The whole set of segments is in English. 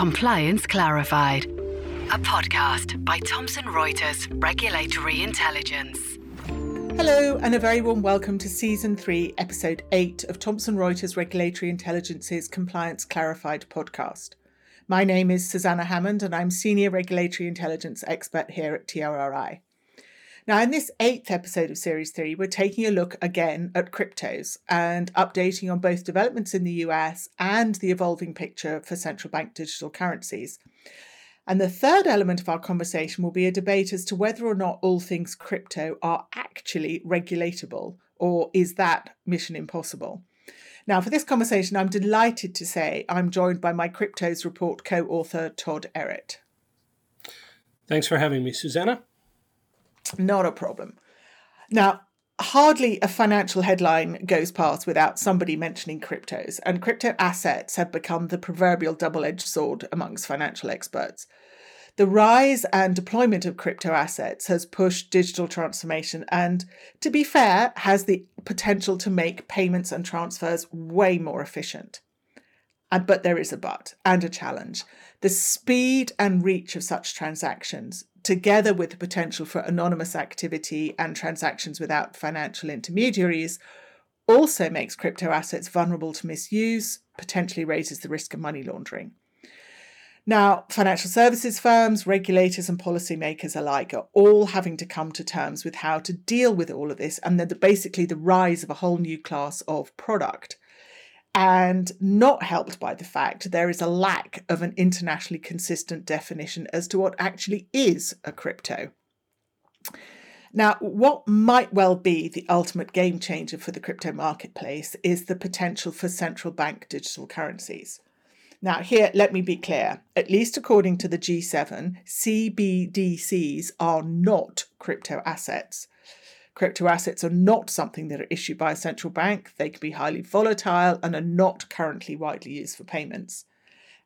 Compliance Clarified, a podcast by Thomson Reuters Regulatory Intelligence. Hello, and a very warm welcome to Season 3, Episode 8 of Thomson Reuters Regulatory Intelligence's Compliance Clarified podcast. My name is Susannah Hammond, and I'm Senior Regulatory Intelligence Expert here at TRRI. Now, in this eighth episode of Series 3, we're taking a look again at cryptos and updating on both developments in the US and the evolving picture for central bank digital currencies. And the third element of our conversation will be a debate as to whether or not all things crypto are actually regulatable, or is that mission impossible? Now, for this conversation, I'm delighted to say I'm joined by my Cryptos Report co author, Todd Ehret. Thanks for having me, Susannah. Not a problem. Now, hardly a financial headline goes past without somebody mentioning cryptos, and crypto assets have become the proverbial double edged sword amongst financial experts. The rise and deployment of crypto assets has pushed digital transformation and, to be fair, has the potential to make payments and transfers way more efficient. But there is a but and a challenge. The speed and reach of such transactions together with the potential for anonymous activity and transactions without financial intermediaries, also makes crypto assets vulnerable to misuse, potentially raises the risk of money laundering. Now, financial services firms, regulators, and policymakers alike are all having to come to terms with how to deal with all of this, and then basically the rise of a whole new class of product and not helped by the fact there is a lack of an internationally consistent definition as to what actually is a crypto. Now, what might well be the ultimate game changer for the crypto marketplace is the potential for central bank digital currencies. Now, here, let me be clear. At least according to the G7, CBDCs are not crypto assets. Crypto assets are not something that are issued by a central bank. They can be highly volatile and are not currently widely used for payments.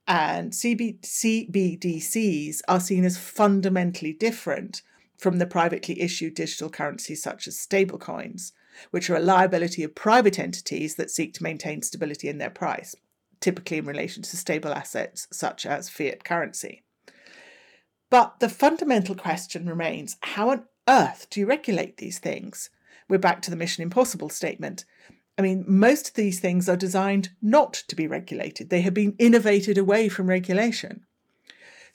And CB- CBDCs are seen as fundamentally different from the privately issued digital currencies such as stablecoins, which are a liability of private entities that seek to maintain stability in their price, typically in relation to stable assets such as fiat currency. But the fundamental question remains how on earth do you regulate these things? We're back to the Mission Impossible statement. I mean, most of these things are designed not to be regulated, they have been innovated away from regulation.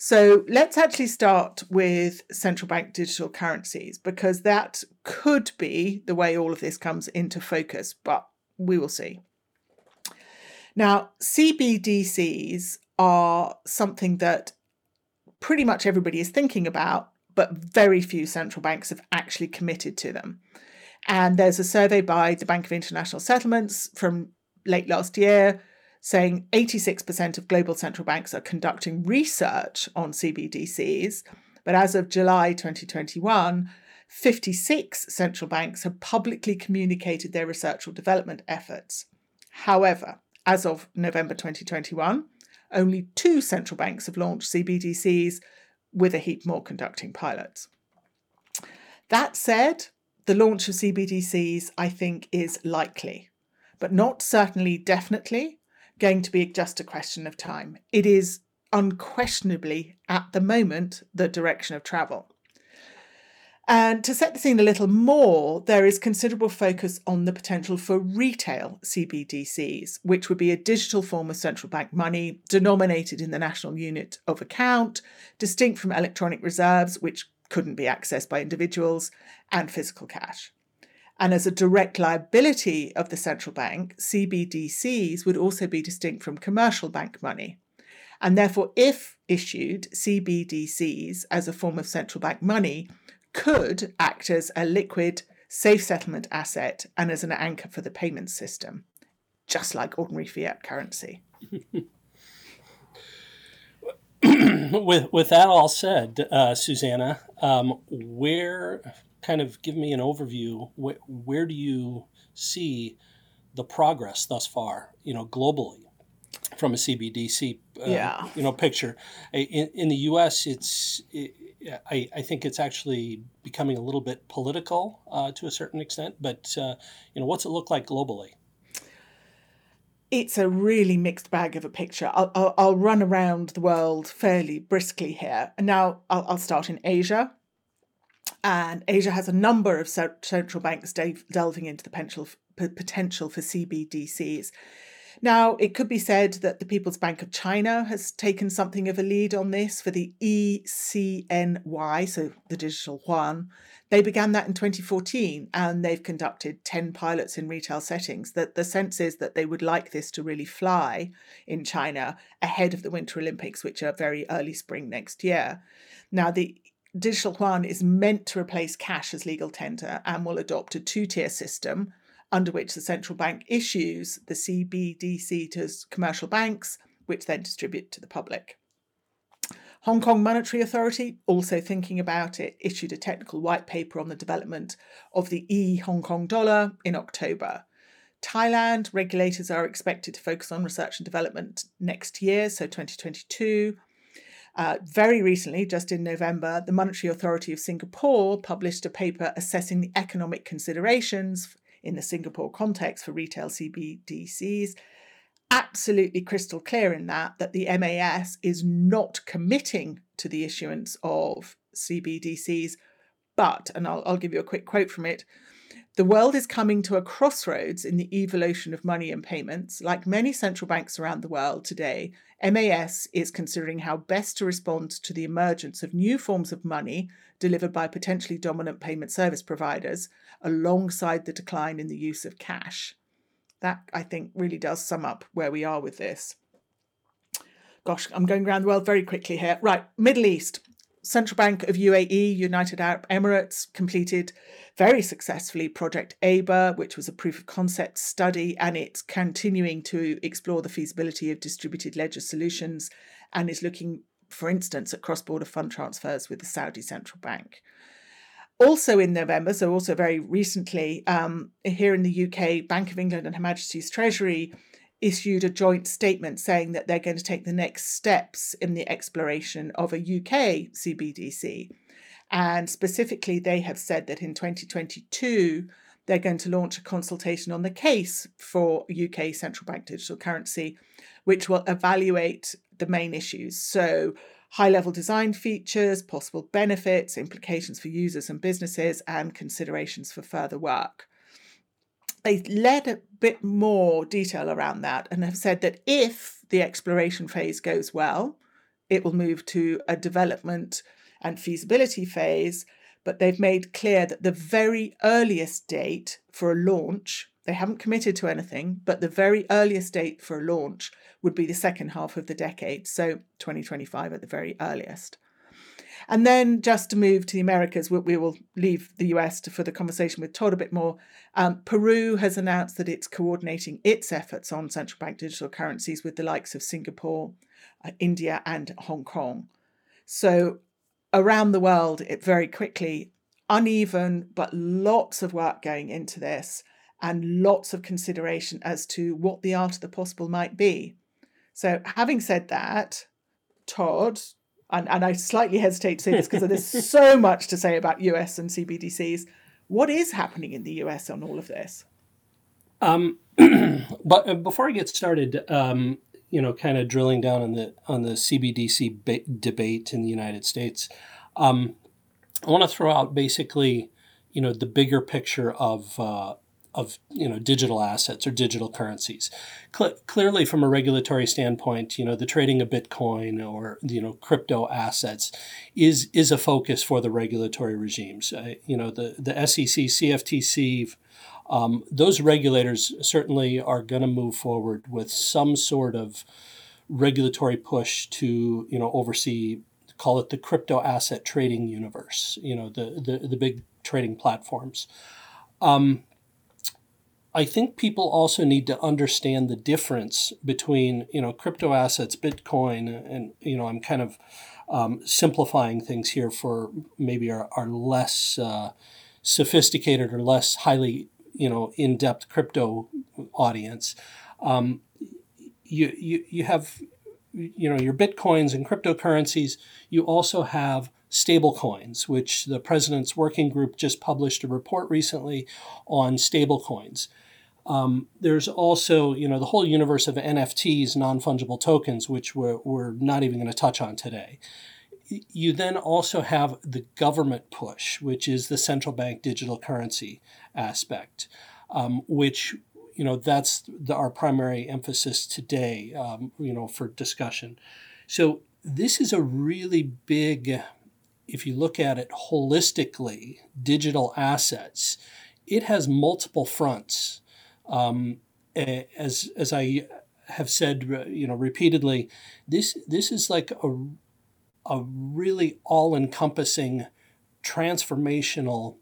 So let's actually start with central bank digital currencies because that could be the way all of this comes into focus, but we will see. Now, CBDCs are something that pretty much everybody is thinking about but very few central banks have actually committed to them. And there's a survey by the Bank of International Settlements from late last year saying 86% of global central banks are conducting research on CBDCs. But as of July 2021, 56 central banks have publicly communicated their research or development efforts. However, as of November 2021, only two central banks have launched CBDCs, with a heap more conducting pilots. That said, the launch of CBDCs, I think, is likely, but not certainly definitely going to be just a question of time. It is unquestionably, at the moment, the direction of travel. And to set the scene a little more, there is considerable focus on the potential for retail CBDCs, which would be a digital form of central bank money denominated in the national unit of account, distinct from electronic reserves, which couldn't be accessed by individuals, and physical cash. And as a direct liability of the central bank, CBDCs would also be distinct from commercial bank money. And therefore, if issued, CBDCs as a form of central bank money could act as a liquid, safe settlement asset and as an anchor for the payment system, just like ordinary fiat currency. with with that all said, uh, Susannah, um, where kind of give me an overview? Where, where do you see the progress thus far? You know, globally from a CBDC, uh, yeah. you know, picture. In, in the U.S., it's it, I, I think it's actually becoming a little bit political uh, to a certain extent. But uh, you know, what's it look like globally? it's a really mixed bag of a picture. I'll, I'll, I'll run around the world fairly briskly here. And now I'll, I'll start in Asia. And Asia has a number of central banks delving into the potential, potential for CBDCs. Now, it could be said that the People's Bank of China has taken something of a lead on this for the ECNY, so the digital yuan. They began that in 2014 and they've conducted 10 pilots in retail settings. That the sense is that they would like this to really fly in China ahead of the Winter Olympics, which are very early spring next year. Now, the digital yuan is meant to replace cash as legal tender and will adopt a two tier system under which the central bank issues the CBDC to commercial banks, which then distribute to the public. Hong Kong Monetary Authority, also thinking about it, issued a technical white paper on the development of the e Hong Kong dollar in October. Thailand regulators are expected to focus on research and development next year, so 2022. Uh, very recently, just in November, the Monetary Authority of Singapore published a paper assessing the economic considerations in the Singapore context for retail CBDCs. Absolutely crystal clear in that that the MAS is not committing to the issuance of CBDCs, but, and I'll, I'll give you a quick quote from it the world is coming to a crossroads in the evolution of money and payments. Like many central banks around the world today, MAS is considering how best to respond to the emergence of new forms of money delivered by potentially dominant payment service providers alongside the decline in the use of cash. That, I think, really does sum up where we are with this. Gosh, I'm going around the world very quickly here. Right, Middle East. Central Bank of UAE, United Arab Emirates, completed very successfully Project ABER, which was a proof of concept study, and it's continuing to explore the feasibility of distributed ledger solutions and is looking, for instance, at cross border fund transfers with the Saudi Central Bank. Also in November, so also very recently, um, here in the UK, Bank of England and Her Majesty's Treasury issued a joint statement saying that they're going to take the next steps in the exploration of a UK CBDC. And specifically, they have said that in 2022, they're going to launch a consultation on the case for UK central bank digital currency, which will evaluate the main issues. So, high level design features, possible benefits, implications for users and businesses, and considerations for further work they led a bit more detail around that and have said that if the exploration phase goes well, it will move to a development and feasibility phase. But they've made clear that the very earliest date for a launch, they haven't committed to anything, but the very earliest date for a launch would be the second half of the decade, so 2025 at the very earliest. And then just to move to the Americas, we, will leave the US to, for the conversation with Todd a bit more. Um, Peru has announced that it's coordinating its efforts on central bank digital currencies with the likes of Singapore, uh, India, and Hong Kong. So around the world, it very quickly, uneven, but lots of work going into this and lots of consideration as to what the art of the possible might be. So, having said that, Todd, and, and I slightly hesitate to say this because there's so much to say about US and CBDCs. What is happening in the US on all of this? Um, but uh, before I get started, um, you know, kind of drilling down on the on the CBDC ba- debate in the United States, um, I want to throw out basically, you know, the bigger picture of uh, of you know digital assets or digital currencies. Cle- clearly, from a regulatory standpoint, you know the trading of Bitcoin or you know crypto assets is is a focus for the regulatory regimes. Uh, you know the the SEC, CFTC. Um, those regulators certainly are going to move forward with some sort of regulatory push to you know oversee call it the crypto asset trading universe you know the the, the big trading platforms. Um, I think people also need to understand the difference between you know crypto assets, Bitcoin, and you know I'm kind of um, simplifying things here for maybe our, our less uh, sophisticated or less highly you know in depth crypto audience. Um, you, you you have you know your bitcoins and cryptocurrencies. You also have stablecoins, which the president's working group just published a report recently on stablecoins. Um, there's also, you know, the whole universe of NFTs, non fungible tokens, which we're, we're not even going to touch on today. You then also have the government push, which is the central bank digital currency aspect, um, which, you know, that's the, our primary emphasis today, um, you know, for discussion. So this is a really big, if you look at it holistically, digital assets. It has multiple fronts um, as as I have said, you know, repeatedly, this this is like a a really all encompassing, transformational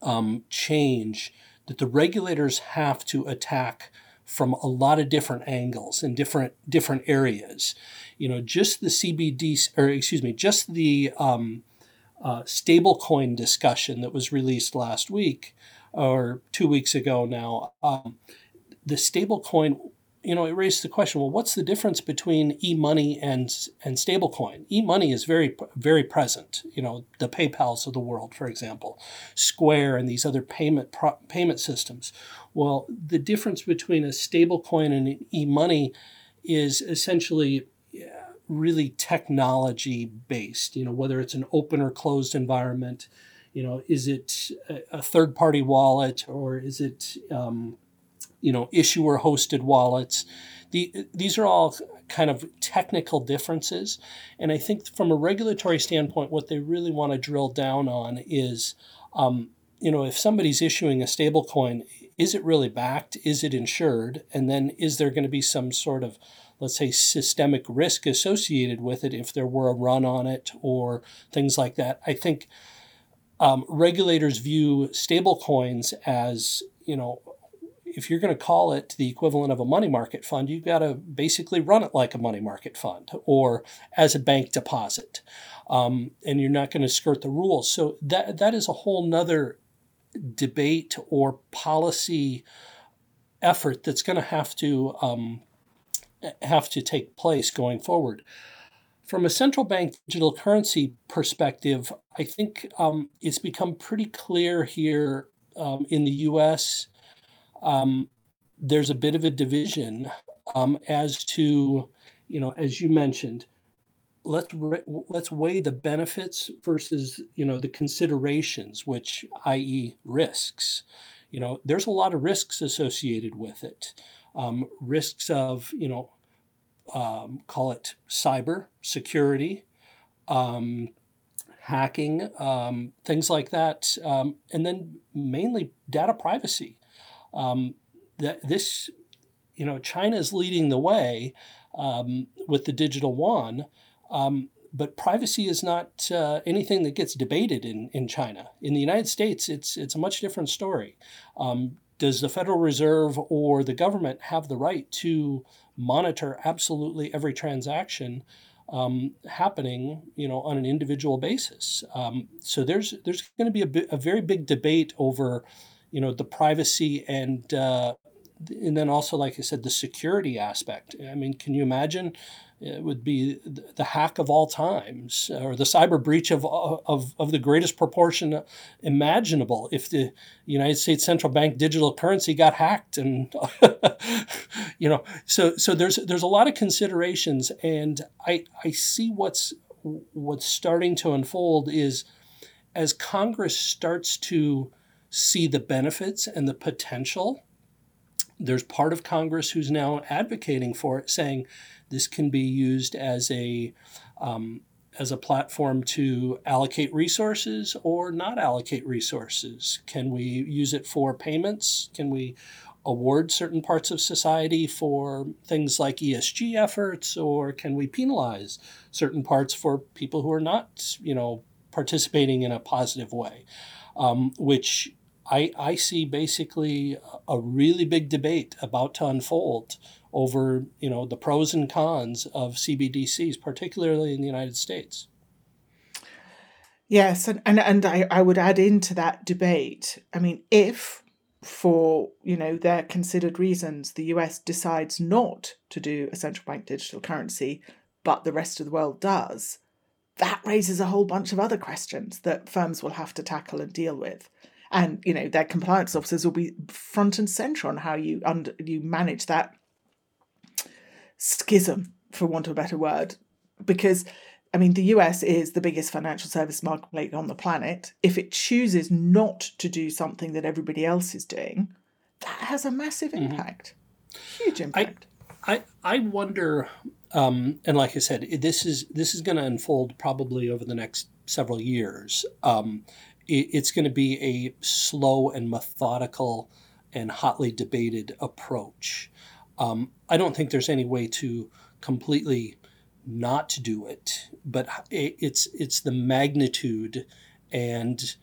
um, change that the regulators have to attack from a lot of different angles and different different areas. You know, just the CBD or excuse me, just the um, uh, stablecoin discussion that was released last week or two weeks ago now, um, the stablecoin, you know, it raised the question: well, what's the difference between e-money and and stablecoin? E-money is very very present. You know, the PayPal's of the world, for example, Square, and these other payment pro- payment systems. Well, the difference between a stablecoin and e-money is essentially really technology based. You know, whether it's an open or closed environment you know, is it a third party wallet or is it, um, you know, issuer hosted wallets? The, these are all kind of technical differences. And I think from a regulatory standpoint, what they really want to drill down on is, um, you know, if somebody's issuing a stable coin, is it really backed? Is it insured? And then is there going to be some sort of, let's say, systemic risk associated with it if there were a run on it or things like that? I think um, regulators view stablecoins as, you know, if you're going to call it the equivalent of a money market fund, you've got to basically run it like a money market fund or as a bank deposit. Um, and you're not going to skirt the rules. So that that is a whole nother debate or policy effort that's going to have to um, have to take place going forward. From a central bank digital currency perspective, I think um, it's become pretty clear here um, in the US. Um, there's a bit of a division um, as to, you know, as you mentioned, let's re- let's weigh the benefits versus you know the considerations, which i.e. risks. You know, there's a lot of risks associated with it. Um, risks of you know um, call it cyber security, um, hacking, um, things like that, um, and then mainly data privacy. Um, that this, you know, China is leading the way um, with the digital yuan. but privacy is not uh, anything that gets debated in, in China. In the United States, it's it's a much different story does the Federal Reserve or the government have the right to monitor absolutely every transaction um, happening, you know, on an individual basis? Um, so there's there's going to be a, bi- a very big debate over, you know, the privacy and uh, and then also, like I said, the security aspect. I mean, can you imagine it would be the hack of all times or the cyber breach of, of, of the greatest proportion imaginable if the United States central bank digital currency got hacked and you know so so there's there's a lot of considerations and I I see what's what's starting to unfold is as Congress starts to see the benefits and the potential there's part of Congress who's now advocating for it, saying this can be used as a um, as a platform to allocate resources or not allocate resources. Can we use it for payments? Can we award certain parts of society for things like ESG efforts, or can we penalize certain parts for people who are not, you know, participating in a positive way? Um, which I, I see basically a really big debate about to unfold over you know the pros and cons of CBDCs, particularly in the United States. Yes, and, and, and I, I would add into that debate, I mean, if for you know their considered reasons the US decides not to do a central bank digital currency, but the rest of the world does, that raises a whole bunch of other questions that firms will have to tackle and deal with. And you know their compliance officers will be front and center on how you under you manage that schism, for want of a better word, because I mean, the US is the biggest financial service market on the planet. If it chooses not to do something that everybody else is doing, that has a massive mm-hmm. impact. Mm-hmm. Huge impact. I, I, I wonder, um, and like I said, this is this is going to unfold probably over the next several years. Um, it's going to be a slow and methodical and hotly debated approach. Um, I don't think there's any way to completely not do it, but it's it's the magnitude and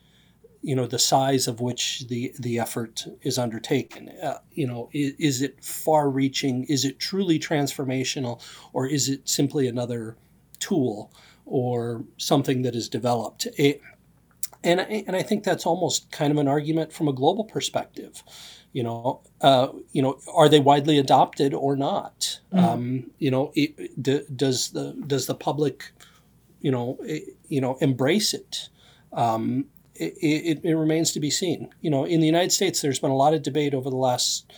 you know the size of which the the effort is undertaken. Uh, you know, is, is it far-reaching? Is it truly transformational, or is it simply another tool or something that is developed? It, and and I think that's almost kind of an argument from a global perspective you know, uh, you know, are they widely adopted or not? Mm. Um, you know, it, d- does the does the public, you know, it, you know, embrace it? Um, it, it, it, remains to be seen. You know, in the United States, there's been a lot of debate over the last,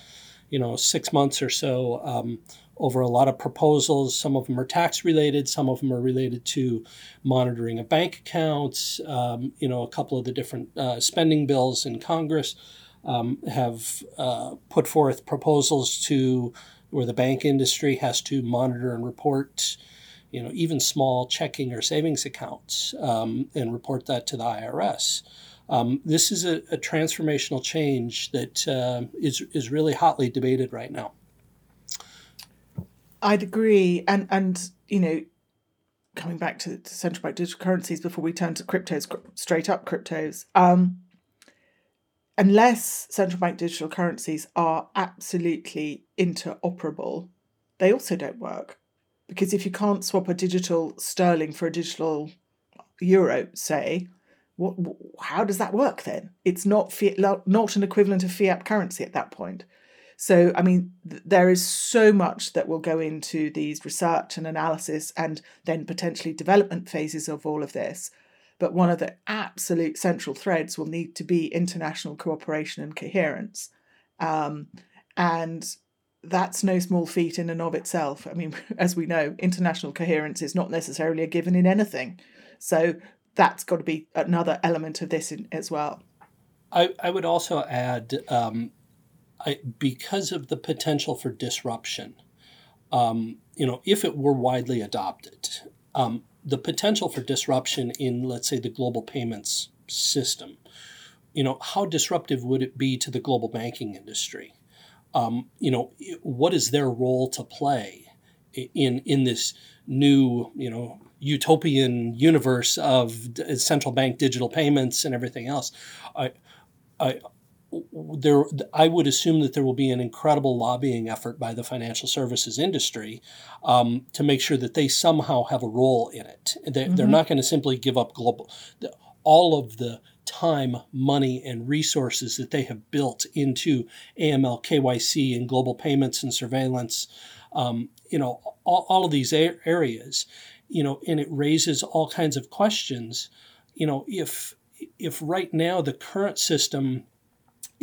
you know, six months or so um, over a lot of proposals. Some of them are tax related. Some of them are related to monitoring of bank accounts. Um, you know, a couple of the different uh, spending bills in Congress um, have uh, put forth proposals to where the bank industry has to monitor and report, you know, even small checking or savings accounts um, and report that to the IRS. Um, this is a, a, transformational change that uh, is is really hotly debated right now. I'd agree, and and you know, coming back to, to central bank digital currencies before we turn to cryptos, straight up cryptos. Um, unless central bank digital currencies are absolutely interoperable, they also don't work. Because if you can't swap a digital sterling for a digital euro, say, what, how does that work then? It's not fiat, not an equivalent of fiat currency at that point. So, I mean, th- there is so much that will go into these research and analysis and then potentially development phases of all of this but one of the absolute central threads will need to be international cooperation and coherence. Um, and that's no small feat in and of itself. I mean, as we know, international coherence is not necessarily a given in anything. So that's got to be another element of this in, as well. I, I would also add, um, I, because of the potential for disruption, um, you know, if it were widely adopted, um, the potential for disruption in, let's say, the global payments system. You know, how disruptive would it be to the global banking industry? Um, you know, what is their role to play in in this new, you know, utopian universe of central bank digital payments and everything else? I, I, there, I would assume that there will be an incredible lobbying effort by the financial services industry um, to make sure that they somehow have a role in it. They, mm-hmm. They're not going to simply give up global all of the time, money, and resources that they have built into AML, KYC, and global payments and surveillance. Um, you know, all, all of these a- areas. You know, and it raises all kinds of questions. You know, if if right now the current system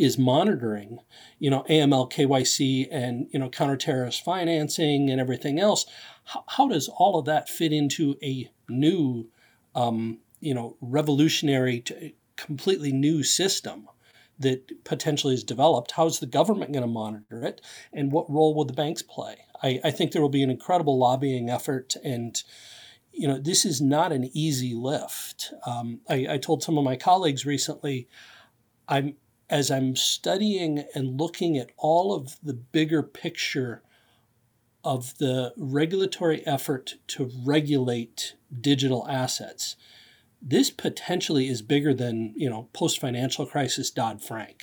is monitoring, you know, AML, KYC, and you know, counterterrorist financing and everything else. How, how does all of that fit into a new, um, you know, revolutionary, completely new system? that potentially is developed. How is the government going to monitor it? And what role will the banks play? I, I, think there will be an incredible lobbying effort. And, you know, this is not an easy lift. Um, I, I, told some of my colleagues recently, I'm, as I'm studying and looking at all of the bigger picture of the regulatory effort to regulate digital assets, this potentially is bigger than you know post financial crisis Dodd Frank.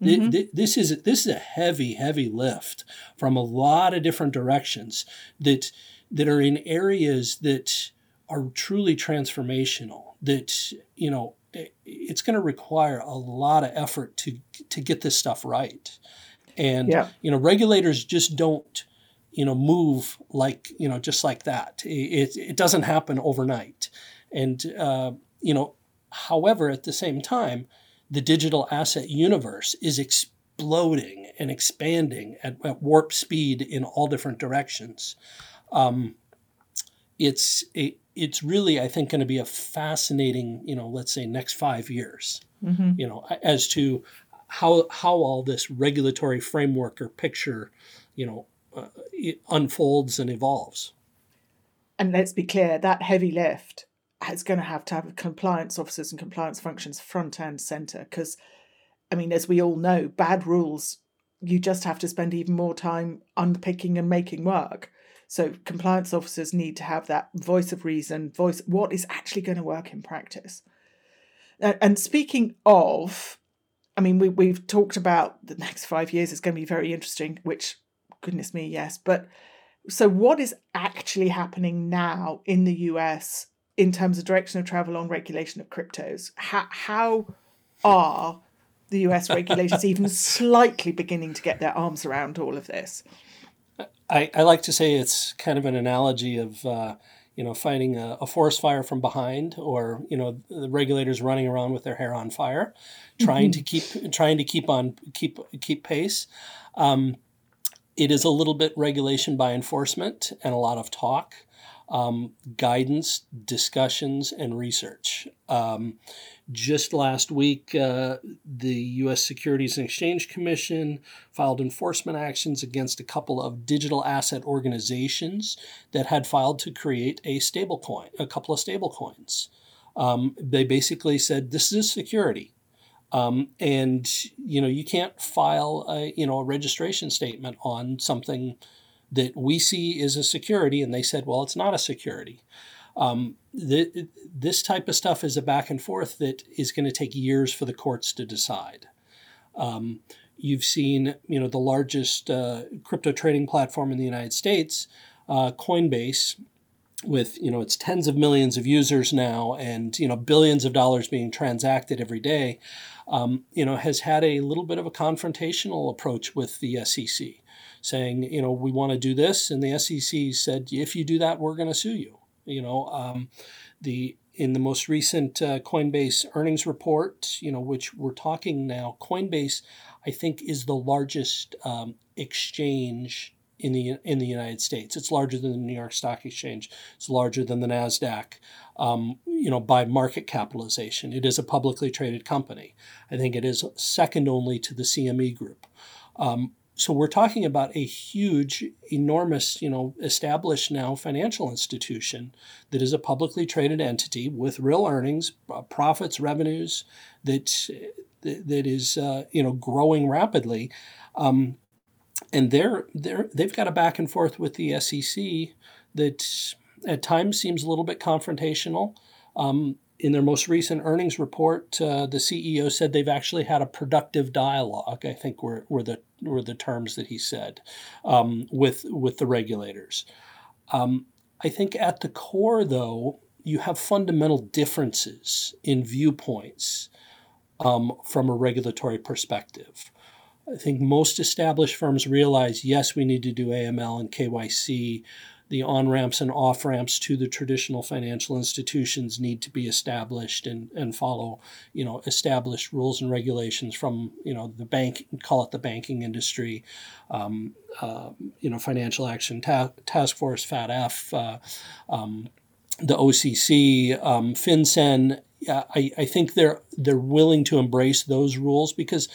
Mm-hmm. This is this is a heavy, heavy lift from a lot of different directions that that are in areas that are truly transformational. That you know it's going to require a lot of effort to to get this stuff right and yeah. you know regulators just don't you know move like you know just like that it, it doesn't happen overnight and uh, you know however at the same time the digital asset universe is exploding and expanding at, at warp speed in all different directions. Um, it's a, it's really, I think, going to be a fascinating, you know, let's say next five years, mm-hmm. you know, as to how how all this regulatory framework or picture, you know, uh, unfolds and evolves. And let's be clear, that heavy lift is going to have to have compliance officers and compliance functions front and center because, I mean, as we all know, bad rules you just have to spend even more time unpicking and making work. So compliance officers need to have that voice of reason, voice what is actually going to work in practice. And speaking of, I mean, we, we've talked about the next five years is going to be very interesting, which, goodness me, yes. But so, what is actually happening now in the US in terms of direction of travel on regulation of cryptos? How, how are the US regulators even slightly beginning to get their arms around all of this? I, I like to say it's kind of an analogy of uh, you know fighting a, a, forest fire from behind, or you know the regulators running around with their hair on fire, trying to mm-hmm. keep trying to keep on keep keep pace. Um, it is a little bit regulation by enforcement and a lot of talk, um, guidance, discussions, and research. Um, just last week, uh, the U.S. Securities and Exchange Commission filed enforcement actions against a couple of digital asset organizations that had filed to create a stablecoin, a couple of stablecoins. Um, they basically said this is security. Um, and you know you can't file a you know a registration statement on something that we see is a security, and they said, well, it's not a security. Um, the, this type of stuff is a back and forth that is going to take years for the courts to decide. Um, you've seen, you know, the largest uh, crypto trading platform in the United States, uh, Coinbase, with you know its tens of millions of users now and you know billions of dollars being transacted every day, um, you know, has had a little bit of a confrontational approach with the SEC, saying, you know, we want to do this, and the SEC said, if you do that, we're going to sue you. You know, um, the in the most recent uh, Coinbase earnings report, you know, which we're talking now, Coinbase, I think, is the largest um, exchange in the in the United States. It's larger than the New York Stock Exchange. It's larger than the Nasdaq. Um, you know, by market capitalization, it is a publicly traded company. I think it is second only to the CME Group. Um, so we're talking about a huge, enormous, you know, established now financial institution that is a publicly traded entity with real earnings, uh, profits, revenues that that is uh, you know growing rapidly, um, and they're they're they've got a back and forth with the SEC that at times seems a little bit confrontational. Um, in their most recent earnings report, uh, the CEO said they've actually had a productive dialogue. I think were, were the were the terms that he said um, with with the regulators. Um, I think at the core, though, you have fundamental differences in viewpoints um, from a regulatory perspective. I think most established firms realize yes, we need to do AML and KYC the on ramps and off ramps to the traditional financial institutions need to be established and, and follow you know established rules and regulations from you know the bank call it the banking industry um, uh, you know financial action Ta- task force FATF uh, um, the OCC um, FinCEN. I, I think they're they're willing to embrace those rules because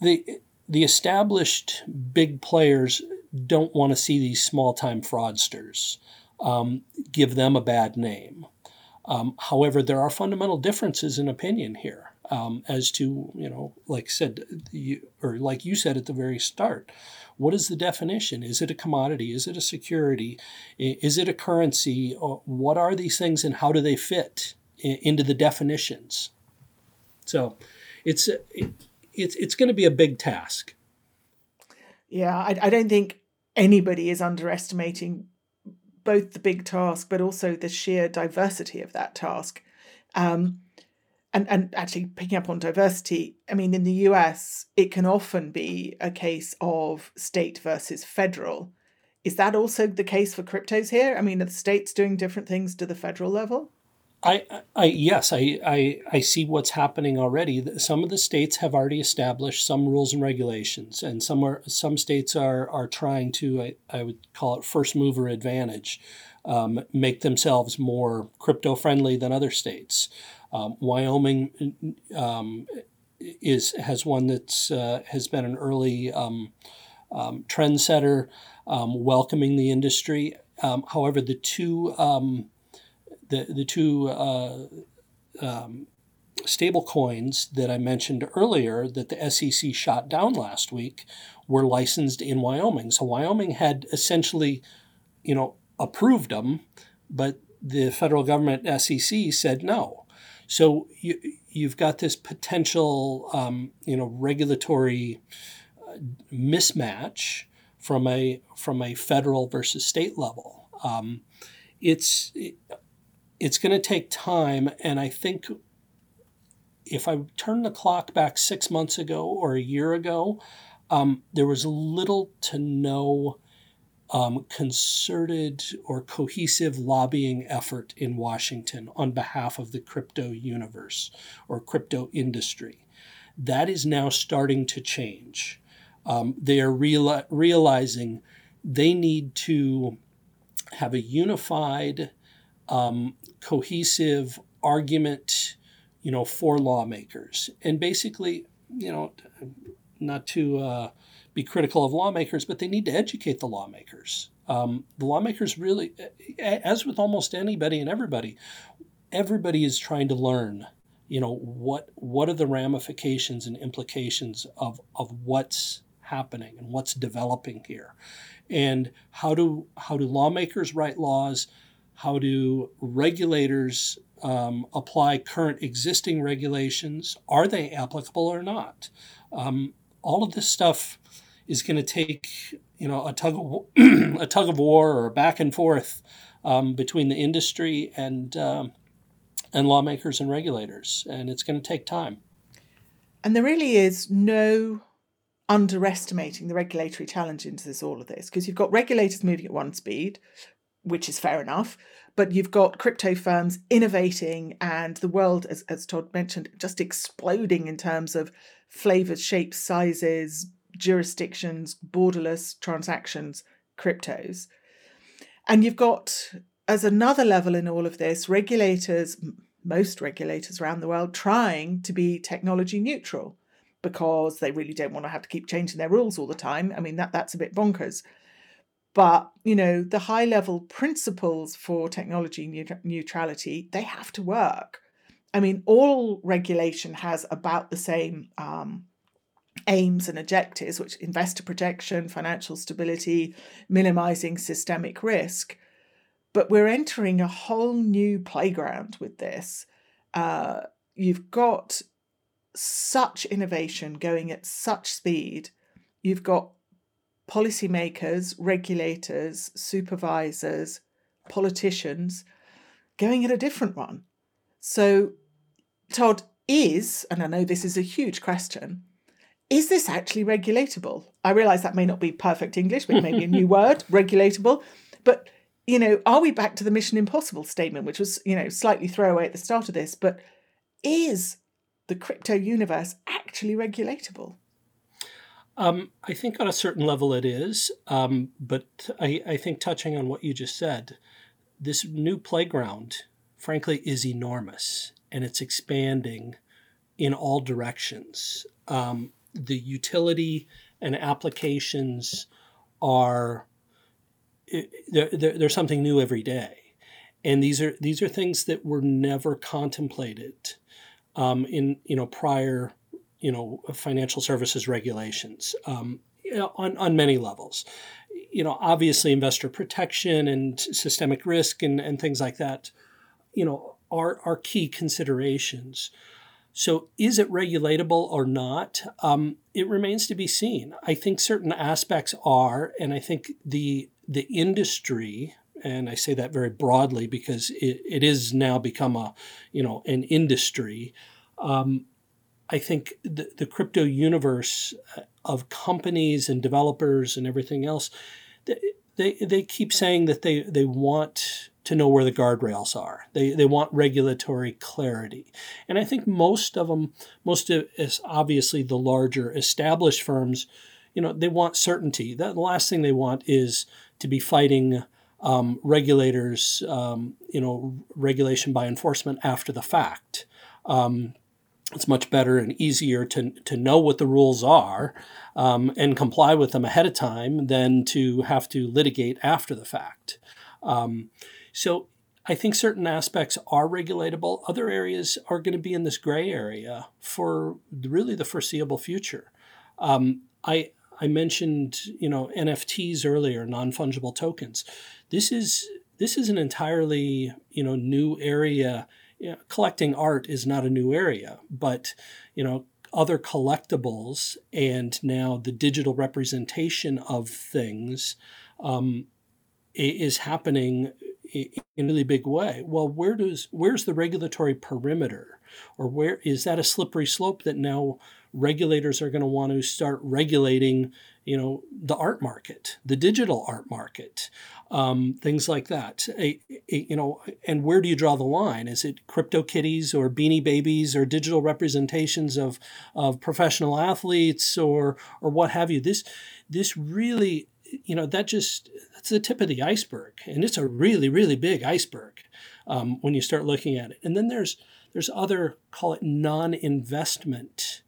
the the established big players don't want to see these small time fraudsters um, give them a bad name. Um, however, there are fundamental differences in opinion here um, as to, you know, like said, you, or like you said at the very start, what is the definition? Is it a commodity? Is it a security? Is it a currency? What are these things and how do they fit into the definitions? So it's, it, it's, it's going to be a big task. Yeah, I, I don't think anybody is underestimating both the big task, but also the sheer diversity of that task. Um, and, and actually picking up on diversity, I mean, in the US, it can often be a case of state versus federal. Is that also the case for cryptos here? I mean, are the states doing different things to the federal level? I, I yes, I, I, I see what's happening already. Some of the states have already established some rules and regulations, and some are some states are are trying to I, I would call it first mover advantage, um, make themselves more crypto friendly than other states. Um, Wyoming um, is has one that's uh, has been an early um, um, trendsetter, um, welcoming the industry. however, the two the the two uh, um, stable coins that I mentioned earlier that the SEC shot down last week were licensed in Wyoming. So Wyoming had essentially, you know, approved them, but the federal government SEC said no. So you you've got this potential, um, you know, regulatory uh, mismatch from a from a federal versus state level. Um, it's it's going to take time. And I think if I turn the clock back six months ago or a year ago, um, there was little to no um, concerted or cohesive lobbying effort in Washington on behalf of the crypto universe or crypto industry. That is now starting to change. Um, they are reali- realizing they need to have a unified um, cohesive argument, you know, for lawmakers. And basically, you know, not to uh, be critical of lawmakers, but they need to educate the lawmakers. Um, the lawmakers really, as with almost anybody and everybody, everybody is trying to learn. You know what? What are the ramifications and implications of of what's happening and what's developing here, and how do how do lawmakers write laws? How do regulators um, apply current existing regulations? Are they applicable or not? Um, all of this stuff is going to take you know a tug of a tug of war or back and forth um, between the industry and um, and lawmakers and regulators, and it's going to take time. And there really is no underestimating the regulatory challenge into this all of this because you've got regulators moving at one speed which is fair enough. But you've got crypto firms innovating and the world, as, as Todd mentioned, just exploding in terms of flavors, shapes, sizes, jurisdictions, borderless transactions, cryptos. And you've got, as another level in all of this, regulators, most regulators around the world, trying to be technology neutral because they really don't want to have to keep changing their rules all the time. I mean, that that's a bit bonkers but you know the high level principles for technology neutrality they have to work. I mean all regulation has about the same um, aims and objectives which investor protection financial stability minimizing systemic risk. But we're entering a whole new playground with this. Uh, you've got such innovation going at such speed. You've got policymakers, regulators, supervisors, politicians going at a different one. So, Todd, is, and I know this is a huge question, is this actually regulatable? I realize that may not be perfect English, but maybe a new word, regulatable. But, you know, are we back to the Mission Impossible statement, which was, you know, slightly throwaway at the start of this? But is the crypto universe actually regulatable? Um, I think on a certain level it is, um, but I, I, think touching on what you just said, this new playground, frankly, is enormous and it's expanding in all directions. Um, the utility and applications are they're, they're something new every day, and these are these are things that were never contemplated um, in you know prior you know financial services regulations um, on on many levels. You know, obviously, investor protection and systemic risk and, and things like that, you know, are are key considerations. So, is it regulatable or not? Um, it remains to be seen. I think certain aspects are, and I think the the industry, and I say that very broadly because it, it is now become a, you know, an industry. Um, I think the, the crypto universe uh, of companies and developers and everything else, they, they, they keep saying that they, they want to know where the guardrails are. They, they want regulatory clarity. And I think most of them, most of is obviously the larger established firms, you know, they want certainty. That, the last thing they want is to be fighting um, regulators, um, you know, regulation by enforcement after the fact. Um, it's much better and easier to, to know what the rules are um, and comply with them ahead of time than to have to litigate after the fact. Um, so I think certain aspects are regulatable. Other areas are going to be in this gray area for really the foreseeable future. Um, I I mentioned you know NFTs earlier, non fungible tokens. This is this is an entirely you know new area you know, collecting art is not a new area, but you know other collectibles and now the digital representation of things um, is happening in a really big way. Well, where does where's the regulatory perimeter, or where is that a slippery slope that now regulators are going to want to start regulating? You know, the art market, the digital art market um, things like that. A, a, you know, and where do you draw the line? Is it crypto kitties or beanie babies or digital representations of of professional athletes or or what have you? This this really, you know, that just that's the tip of the iceberg, and it's a really really big iceberg um, when you start looking at it. And then there's there's other call it non-investment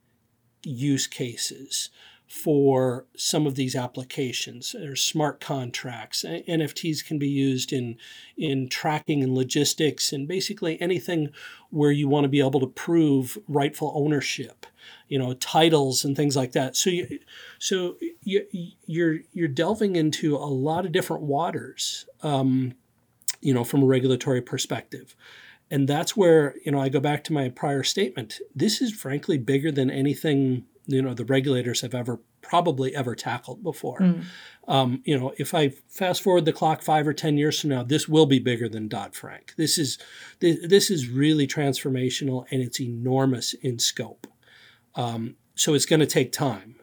use cases for some of these applications. There's smart contracts. NFTs can be used in in tracking and logistics and basically anything where you want to be able to prove rightful ownership, you know, titles and things like that. So you so you, you're you're delving into a lot of different waters, um, you know, from a regulatory perspective. And that's where, you know, I go back to my prior statement. This is frankly bigger than anything you know the regulators have ever probably ever tackled before. Mm. Um, you know, if I fast forward the clock five or ten years from now, this will be bigger than Dodd Frank. This is this is really transformational and it's enormous in scope. Um, so it's going to take time.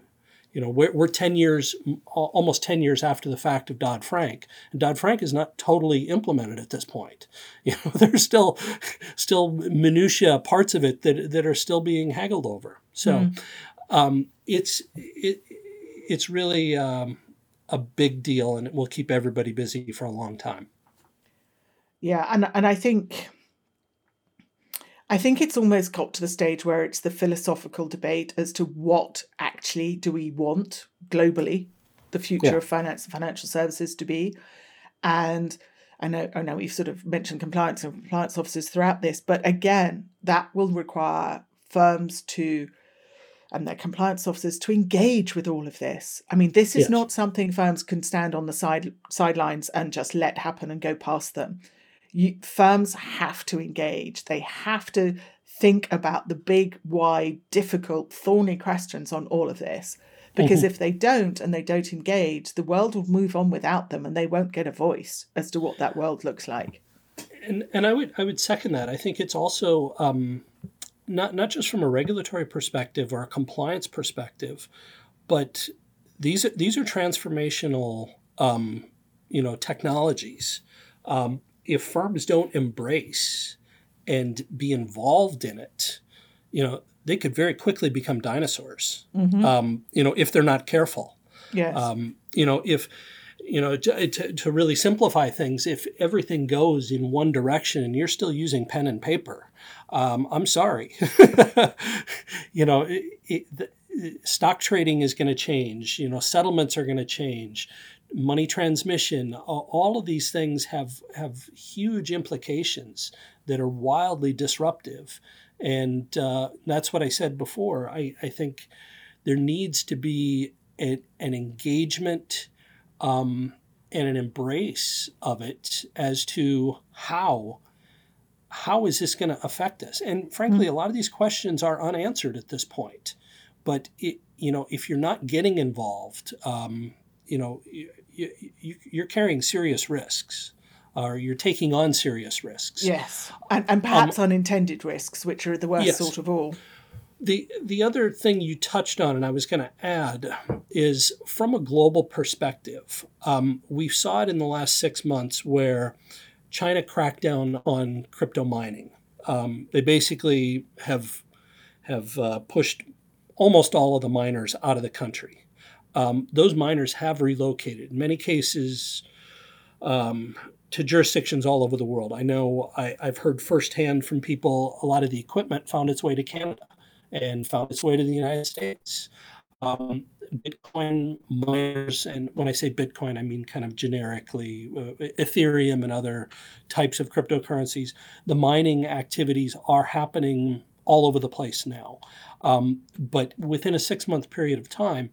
You know, we're, we're 10 years, almost 10 years after the fact of Dodd Frank, and Dodd Frank is not totally implemented at this point. You know, there's still, still minutia parts of it that, that are still being haggled over. So, mm um, it's it, it's really um, a big deal, and it will keep everybody busy for a long time. Yeah, and and I think I think it's almost got to the stage where it's the philosophical debate as to what actually do we want globally the future yeah. of finance and financial services to be, and I know I know we've sort of mentioned compliance and compliance officers throughout this, but again, that will require firms to and their compliance officers to engage with all of this. I mean, this is yes. not something firms can stand on the side sidelines and just let happen and go past them. You, firms have to engage. They have to think about the big, wide, difficult, thorny questions on all of this. Because mm-hmm. if they don't and they don't engage, the world will move on without them and they won't get a voice as to what that world looks like. And, and I would I would second that. I think it's also um, not not just from a regulatory perspective or a compliance perspective, but these are, these are transformational, um, you know, technologies. Um, if firms don't embrace and be involved in it, you know, they could very quickly become dinosaurs. Mm-hmm. Um, you know, if they're not careful. Yes. Um, you know, if you know, to, to, really simplify things, if everything goes in one direction and you're still using pen and paper, um, I'm sorry. you know, it, it, the, stock trading is going to change. You know, settlements are going to change. Money transmission, all of these things have have huge implications that are wildly disruptive, and uh, that's what I said before. I, I think there needs to be a, an engagement um, and an embrace of it as to how how is this going to affect us? And frankly, mm-hmm. a lot of these questions are unanswered at this point. But it, you know, if you're not getting involved, um, you know, you, you, are carrying serious risks, or you're taking on serious risks. Yes, and, and perhaps um, unintended risks, which are the worst yes. sort of all. The the other thing you touched on, and I was going to add, is from a global perspective. Um, we saw it in the last six months where China crackdown on crypto mining. Um, they basically have have uh, pushed almost all of the miners out of the country. Um, those miners have relocated. In many cases, um, to jurisdictions all over the world. I know I, have heard firsthand from people a lot of the equipment found its way to Canada and found its way to the United States. Um, Bitcoin miners, and when I say Bitcoin, I mean kind of generically uh, Ethereum and other types of cryptocurrencies. The mining activities are happening all over the place now. Um, but within a six month period of time,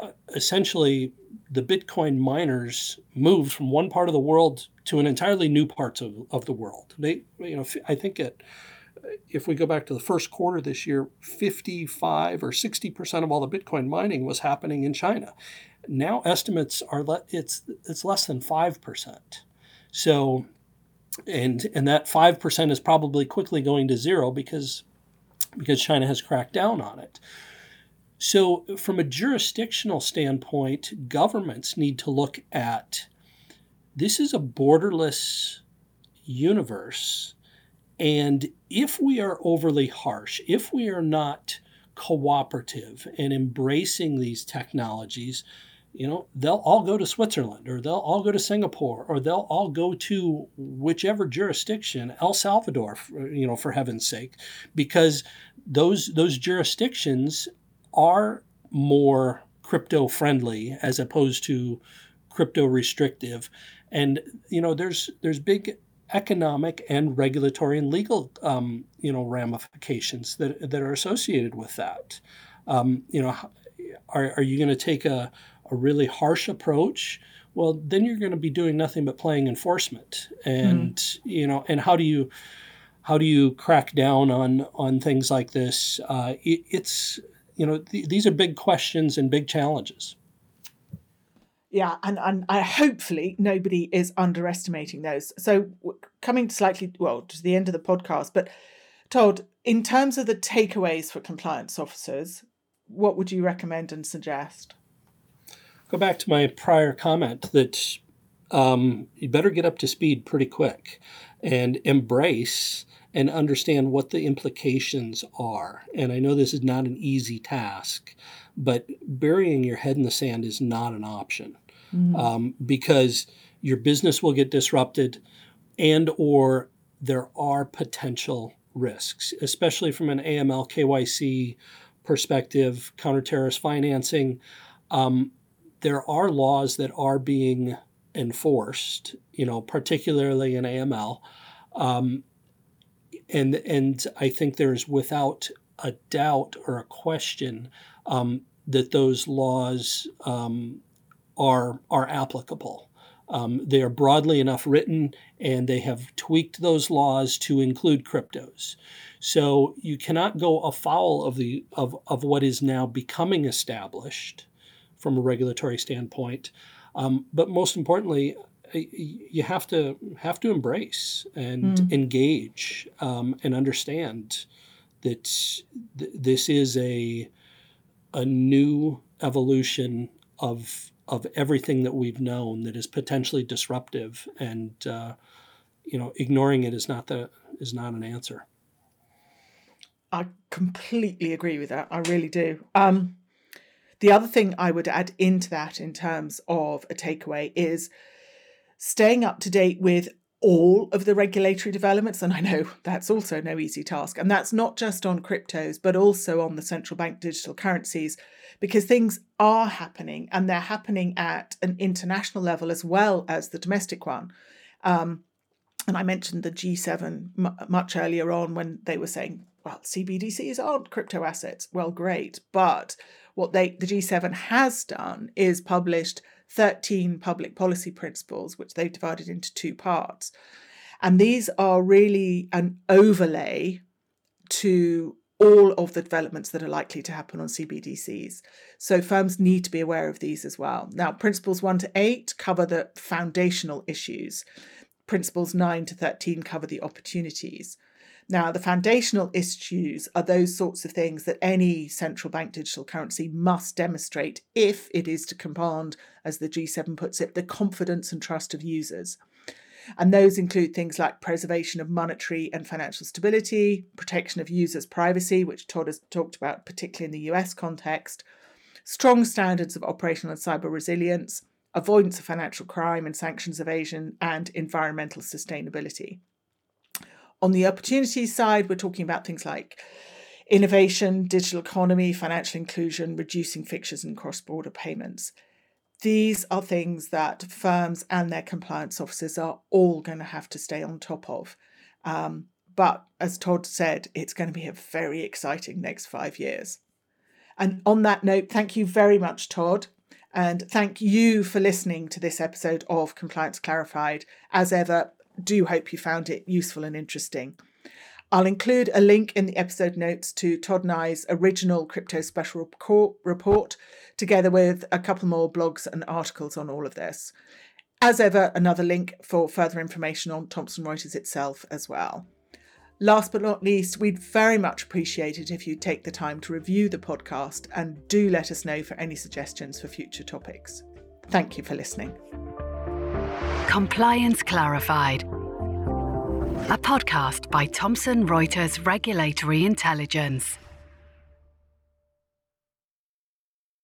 uh, essentially the Bitcoin miners moved from one part of the world to an entirely new parts of, of the world. They, you know, I think it, if we go back to the first quarter this year, 55 or 60 percent of all the Bitcoin mining was happening in China. Now estimates are le- it's it's less than five percent. So, and and that five percent is probably quickly going to zero because because China has cracked down on it. So, from a jurisdictional standpoint, governments need to look at this is a borderless universe. And if we are overly harsh, if we are not cooperative and embracing these technologies, you know, they'll all go to Switzerland or they'll all go to Singapore or they'll all go to whichever jurisdiction, El Salvador, you know, for heaven's sake, because those those jurisdictions are more crypto friendly as opposed to crypto restrictive and you know there's there's big economic and regulatory and legal um, you know ramifications that, that are associated with that um, you know are, are you going to take a, a really harsh approach well then you're going to be doing nothing but playing enforcement and mm. you know and how do you how do you crack down on on things like this uh, it, it's you know, th- these are big questions and big challenges. Yeah, and, and I, hopefully nobody is underestimating those. So, coming to slightly, well, to the end of the podcast, but Todd, in terms of the takeaways for compliance officers, what would you recommend and suggest? Go back to my prior comment that um, you better get up to speed pretty quick and embrace and understand what the implications are. And I know this is not an easy task, but burying your head in the sand is not an option mm-hmm. um, because your business will get disrupted and or there are potential risks, especially from an AML KYC perspective, counter-terrorist financing. Um, there are laws that are being enforced, you know, particularly in AML. Um, and and I think there's without a doubt or a question um, that those laws um, are are applicable. Um, they are broadly enough written, and they have tweaked those laws to include cryptos. So you cannot go afoul of the of, of what is now becoming established from a regulatory standpoint. Um, but most importantly, you have to have to embrace and mm. engage um, and understand that th- this is a a new evolution of of everything that we've known that is potentially disruptive and uh, you know ignoring it is not the is not an answer. I completely agree with that. I really do. Um, the other thing i would add into that in terms of a takeaway is staying up to date with all of the regulatory developments. And I know that's also no easy task. And that's not just on cryptos, but also on the central bank digital currencies, because things are happening and they're happening at an international level as well as the domestic one. Um, and I mentioned the G7 m- much earlier on when they were saying, well, CBDCs aren't crypto assets. Well, great. But what they the G7 has done is published 13 public policy principles, which they've divided into two parts. And these are really an overlay to all of the developments that are likely to happen on CBDCs. So firms need to be aware of these as well. Now, principles 1 to 8 cover the foundational issues, principles 9 to 13 cover the opportunities. Now, the foundational issues are those sorts of things that any central bank digital currency must demonstrate if it is to command, as the G7 puts it, the confidence and trust of users. And those include things like preservation of monetary and financial stability, protection of users' privacy, which Todd has talked about, particularly in the US context, strong standards of operational and cyber resilience, avoidance of financial crime and sanctions evasion, and environmental sustainability. On the opportunities side, we're talking about things like innovation, digital economy, financial inclusion, reducing fixtures and cross border payments. These are things that firms and their compliance officers are all going to have to stay on top of. Um, but as Todd said, it's going to be a very exciting next five years. And on that note, thank you very much, Todd. And thank you for listening to this episode of Compliance Clarified. As ever, do hope you found it useful and interesting. I'll include a link in the episode notes to Todd Ehret's original crypto special report, together with a couple more blogs and articles on all of this. As ever, another link for further information on Thomson Reuters itself as well. Last but not least, we'd very much appreciate it if you take the time to review the podcast and do let us know for any suggestions for future topics. Thank you for listening. Compliance Clarified a podcast by Thomson Reuters Regulatory Intelligence.